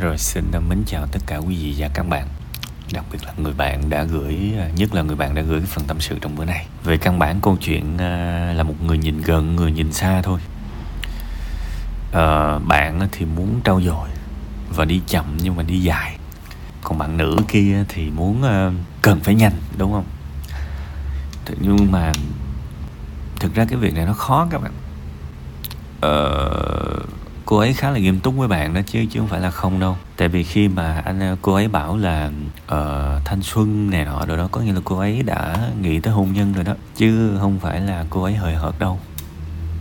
Rồi xin mến chào tất cả quý vị và các bạn. Đặc biệt là người bạn đã gửi Nhất là người bạn đã gửi phần tâm sự trong bữa này Về căn bản câu chuyện à, là một người nhìn gần, người nhìn xa thôi. À, Bạn thì muốn trau dồi Và đi chậm nhưng mà đi dài. Còn bạn nữ kia thì muốn à, cần phải nhanh đúng không? Nhưng mà Thực ra cái việc này nó khó các bạn. Ờ cô ấy khá là nghiêm túc với bạn đó chứ chứ không phải là không đâu. Tại vì khi mà anh ờ, cô ấy bảo là uh, thanh xuân này nọ rồi đó có nghĩa là cô ấy đã nghĩ tới hôn nhân rồi đó chứ không phải là cô ấy hời hợt đâu.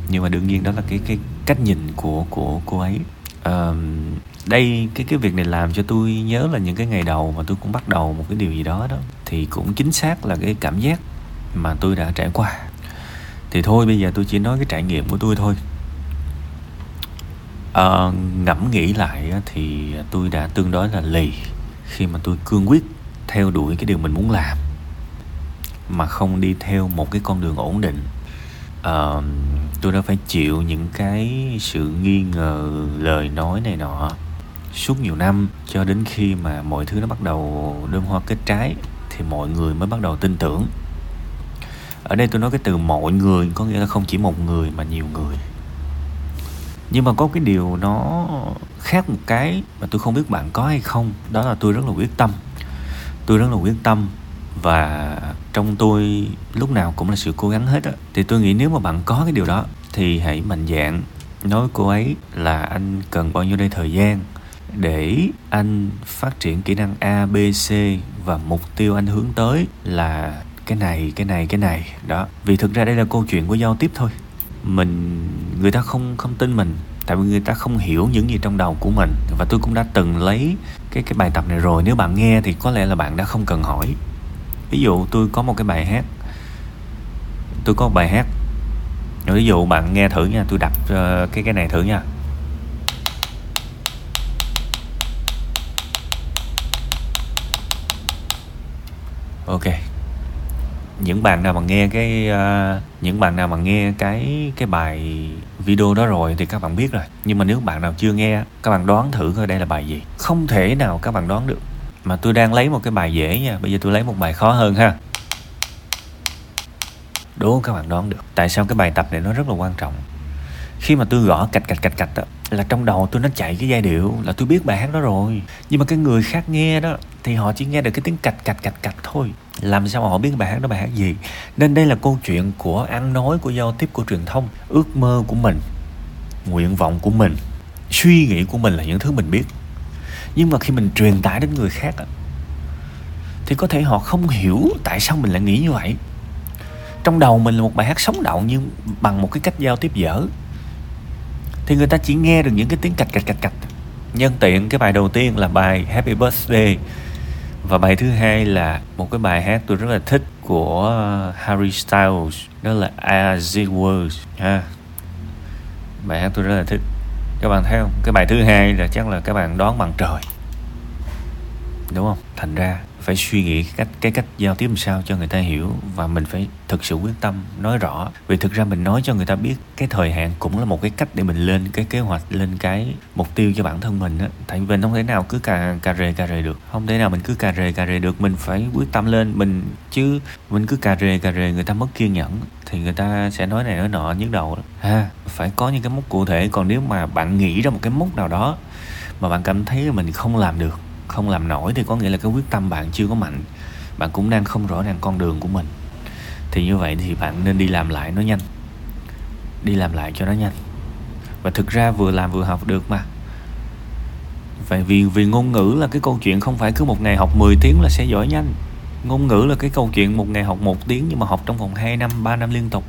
Nhưng mà đương nhiên đó là cái cái cách nhìn của của cô ấy. Uh, đây cái cái việc này làm cho tôi nhớ là những cái ngày đầu mà tôi cũng bắt đầu một cái điều gì đó đó thì cũng chính xác là cái cảm giác mà tôi đã trải qua. Thì thôi bây giờ tôi chỉ nói cái trải nghiệm của tôi thôi à, ngẫm nghĩ lại thì tôi đã tương đối là lì khi mà tôi cương quyết theo đuổi cái điều mình muốn làm mà không đi theo một cái con đường ổn định. À, tôi đã phải chịu những cái sự nghi ngờ lời nói này nọ suốt nhiều năm cho đến khi mà mọi thứ nó bắt đầu đơm hoa kết trái thì mọi người mới bắt đầu tin tưởng. Ở đây tôi nói cái từ mọi người có nghĩa là không chỉ một người mà nhiều người nhưng mà có cái điều nó khác một cái mà tôi không biết bạn có hay không. Đó là tôi rất là quyết tâm. Tôi rất là quyết tâm và trong tôi lúc nào cũng là sự cố gắng hết á. Thì tôi nghĩ nếu mà bạn có cái điều đó thì hãy mạnh dạn nói với cô ấy là anh cần bao nhiêu đây thời gian để anh phát triển kỹ năng A, B, C và mục tiêu anh hướng tới là cái này, cái này, cái này. Đó. Vì thực ra đây là câu chuyện của giao tiếp thôi mình người ta không không tin mình. Tại vì người ta không hiểu những gì trong đầu của mình. Và tôi cũng đã từng lấy cái cái bài tập này rồi. Nếu bạn nghe thì có lẽ là bạn đã không cần hỏi. Ví dụ tôi có một cái bài hát. Tôi có một bài hát. Ví dụ bạn nghe thử nha. Tôi đập uh, cái cái này thử nha. Ok những bạn nào mà nghe cái uh, những bạn nào mà nghe cái cái bài video đó rồi thì các bạn biết rồi. Nhưng mà nếu bạn nào chưa nghe các bạn đoán thử coi đây là bài gì. Không thể nào các bạn đoán được. Mà tôi đang lấy một cái bài dễ nha. Bây giờ tôi lấy một bài khó hơn ha. Đố các bạn đoán được. Tại sao cái bài tập này nó rất là quan trọng? Khi mà tôi gõ cạch cạch cạch cạch đó là trong đầu tôi nó chạy cái giai điệu là tôi biết bài hát đó rồi. Nhưng mà cái người khác nghe đó thì họ chỉ nghe được cái tiếng cạch cạch cạch cạch thôi làm sao mà họ biết bài hát đó, bài hát gì? Nên đây là câu chuyện của ăn nói, của giao tiếp, của truyền thông. Ước mơ của mình, nguyện vọng của mình, suy nghĩ của mình là những thứ mình biết. Nhưng mà khi mình truyền tải đến người khác thì có thể họ không hiểu tại sao mình lại nghĩ như vậy. Trong đầu mình là một bài hát sống động nhưng bằng một cái cách giao tiếp dở. Thì người ta chỉ nghe được những cái tiếng cạch cạch cạch cạch. Nhân tiện, cái bài đầu tiên là bài Happy Birthday và bài thứ hai là một cái bài hát tôi rất là thích của uh, Harry Styles, đó là As It Was, ha. Bài hát tôi rất là thích. Các bạn thấy không? Cái bài thứ hai là chắc là các bạn đoán bằng trời đúng không? Thành ra phải suy nghĩ cái cách cái cách giao tiếp làm sao cho người ta hiểu và mình phải thực sự quyết tâm nói rõ. Vì thực ra mình nói cho người ta biết cái thời hạn cũng là một cái cách để mình lên cái kế hoạch, lên cái mục tiêu cho bản thân mình á. Tại vì mình không thể nào cứ cà cà rề cà rề được. Không thể nào mình cứ cà rề cà rề được. Mình phải quyết tâm lên mình, chứ mình cứ cà rề cà rề người ta mất kiên nhẫn thì người ta sẽ nói này, nói nọ, nhức đầu đó. ha, phải có những cái mốc cụ thể. Còn nếu mà bạn nghĩ ra một cái mốc nào đó mà bạn cảm thấy mình không làm được không làm nổi thì có nghĩa là cái quyết tâm bạn chưa có mạnh bạn cũng đang không rõ ràng con đường của mình. Thì như vậy thì bạn nên đi làm lại nó nhanh. Đi làm lại cho nó nhanh. Và thực ra vừa làm vừa học được mà. Vậy vì vì ngôn ngữ là cái câu chuyện không phải cứ một ngày học 10 tiếng là sẽ giỏi nhanh. Ngôn ngữ là cái câu chuyện một ngày học một tiếng nhưng mà học trong vòng 2 năm 3 năm liên tục.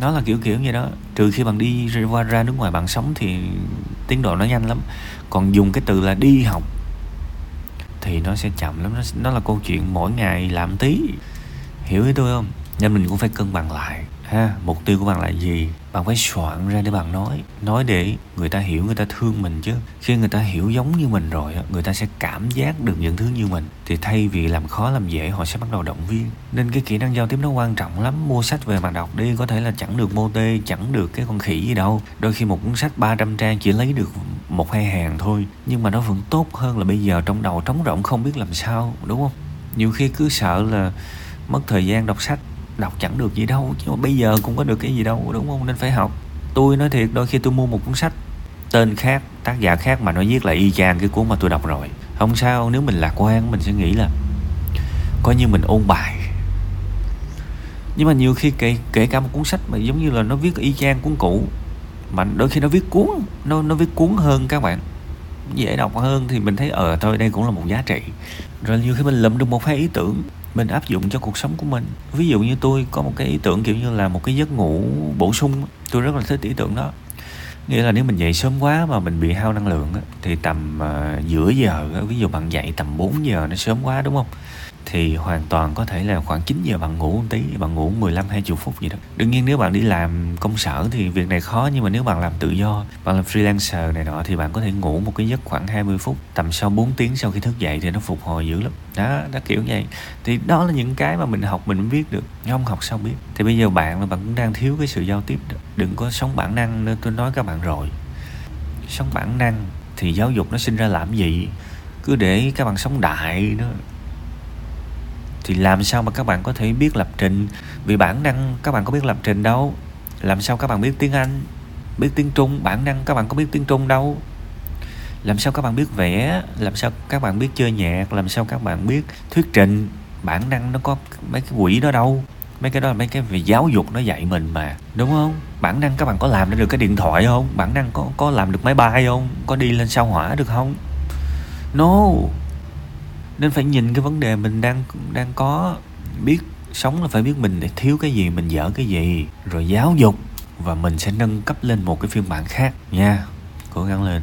Nó là kiểu kiểu như đó. Trừ khi bạn đi ra, ra nước ngoài bạn sống thì tiến độ nó nhanh lắm. Còn dùng cái từ là đi học thì nó sẽ chậm lắm. Nó, nó là câu chuyện mỗi ngày làm tí. Hiểu ý tôi không? Nên mình cũng phải cân bằng lại ha? Mục tiêu của bạn là gì? Bạn phải soạn ra để bạn nói. Nói để người ta hiểu người ta thương mình chứ. Khi người ta hiểu giống như mình rồi người ta sẽ cảm giác được những thứ như mình. Thì thay vì làm khó làm dễ họ sẽ bắt đầu động viên. Nên cái kỹ năng giao tiếp nó quan trọng lắm. Mua sách về mà đọc đi có thể là chẳng được mô tê chẳng được cái con khỉ gì đâu. Đôi khi một cuốn sách 300 trang chỉ lấy được một hai hàng thôi, nhưng mà nó vẫn tốt hơn là bây giờ trong đầu trống rỗng không biết làm sao, đúng không? Nhiều khi cứ sợ là mất thời gian đọc sách, đọc chẳng được gì đâu, chứ mà bây giờ cũng có được cái gì đâu, đúng không? Nên phải học. Tôi nói thiệt, đôi khi tôi mua một cuốn sách tên khác, tác giả khác mà nó viết lại y chang cái cuốn mà tôi đọc rồi. Không sao, nếu mình lạc quan, mình sẽ nghĩ là coi như mình ôn bài. Nhưng mà nhiều khi kể kể cả một cuốn sách mà giống như là nó viết y chang cuốn cũ mà đôi khi nó viết cuốn nó nó viết cuốn hơn các bạn. Dễ đọc hơn thì mình thấy ờ thôi đây cũng là một giá trị. Rồi nhiều khi mình lượm được một hai ý tưởng mình áp dụng cho cuộc sống của mình. Ví dụ như tôi có một cái ý tưởng kiểu như là một cái giấc ngủ bổ sung tôi rất là thích ý tưởng đó. Nghĩa là nếu mình dậy sớm quá mà mình bị hao năng lượng thì tầm uh, giữa giờ ví dụ bạn dậy tầm 4 giờ nó sớm quá đúng không? Thì hoàn toàn có thể là khoảng 9 giờ bạn ngủ một tí, bạn ngủ 15 20 phút gì đó. Đương nhiên nếu bạn đi làm công sở thì việc này khó, nhưng mà nếu bạn làm tự do, bạn làm freelancer này nọ thì bạn có thể ngủ một cái giấc khoảng 20 phút, tầm sau 4 tiếng sau khi thức dậy thì nó phục hồi dữ lắm. Đó nó kiểu vậy. Thì đó là những cái mà mình học, mình biết được không học sao biết. Thì bây giờ bạn là bạn cũng đang thiếu cái sự giao tiếp đó. đừng có sống bản năng nữa tôi nói các bạn rồi. Sống bản năng thì giáo dục nó sinh ra làm gì? Cứ để các bạn sống đại nó thì làm sao mà các bạn có thể biết lập trình? Vì bản năng các bạn có biết lập trình đâu. Làm sao các bạn biết tiếng anh, biết tiếng trung? Bản năng các bạn có biết tiếng trung đâu. Làm sao các bạn biết vẽ? Làm sao các bạn biết chơi nhạc? Làm sao các bạn biết thuyết trình? Bản năng nó có mấy cái quỷ đó đâu. Mấy cái đó là mấy cái về giáo dục nó dạy mình mà, đúng không? Bản năng các bạn có làm được cái điện thoại không? Bản năng có có làm được máy bay không? Có đi lên sao hỏa được không? No nên phải nhìn cái vấn đề mình đang đang có, biết, sống là phải biết mình để thiếu cái gì, mình dở cái gì, rồi giáo dục, và mình sẽ nâng cấp lên một cái phiên bản khác nha. Cố gắng lên.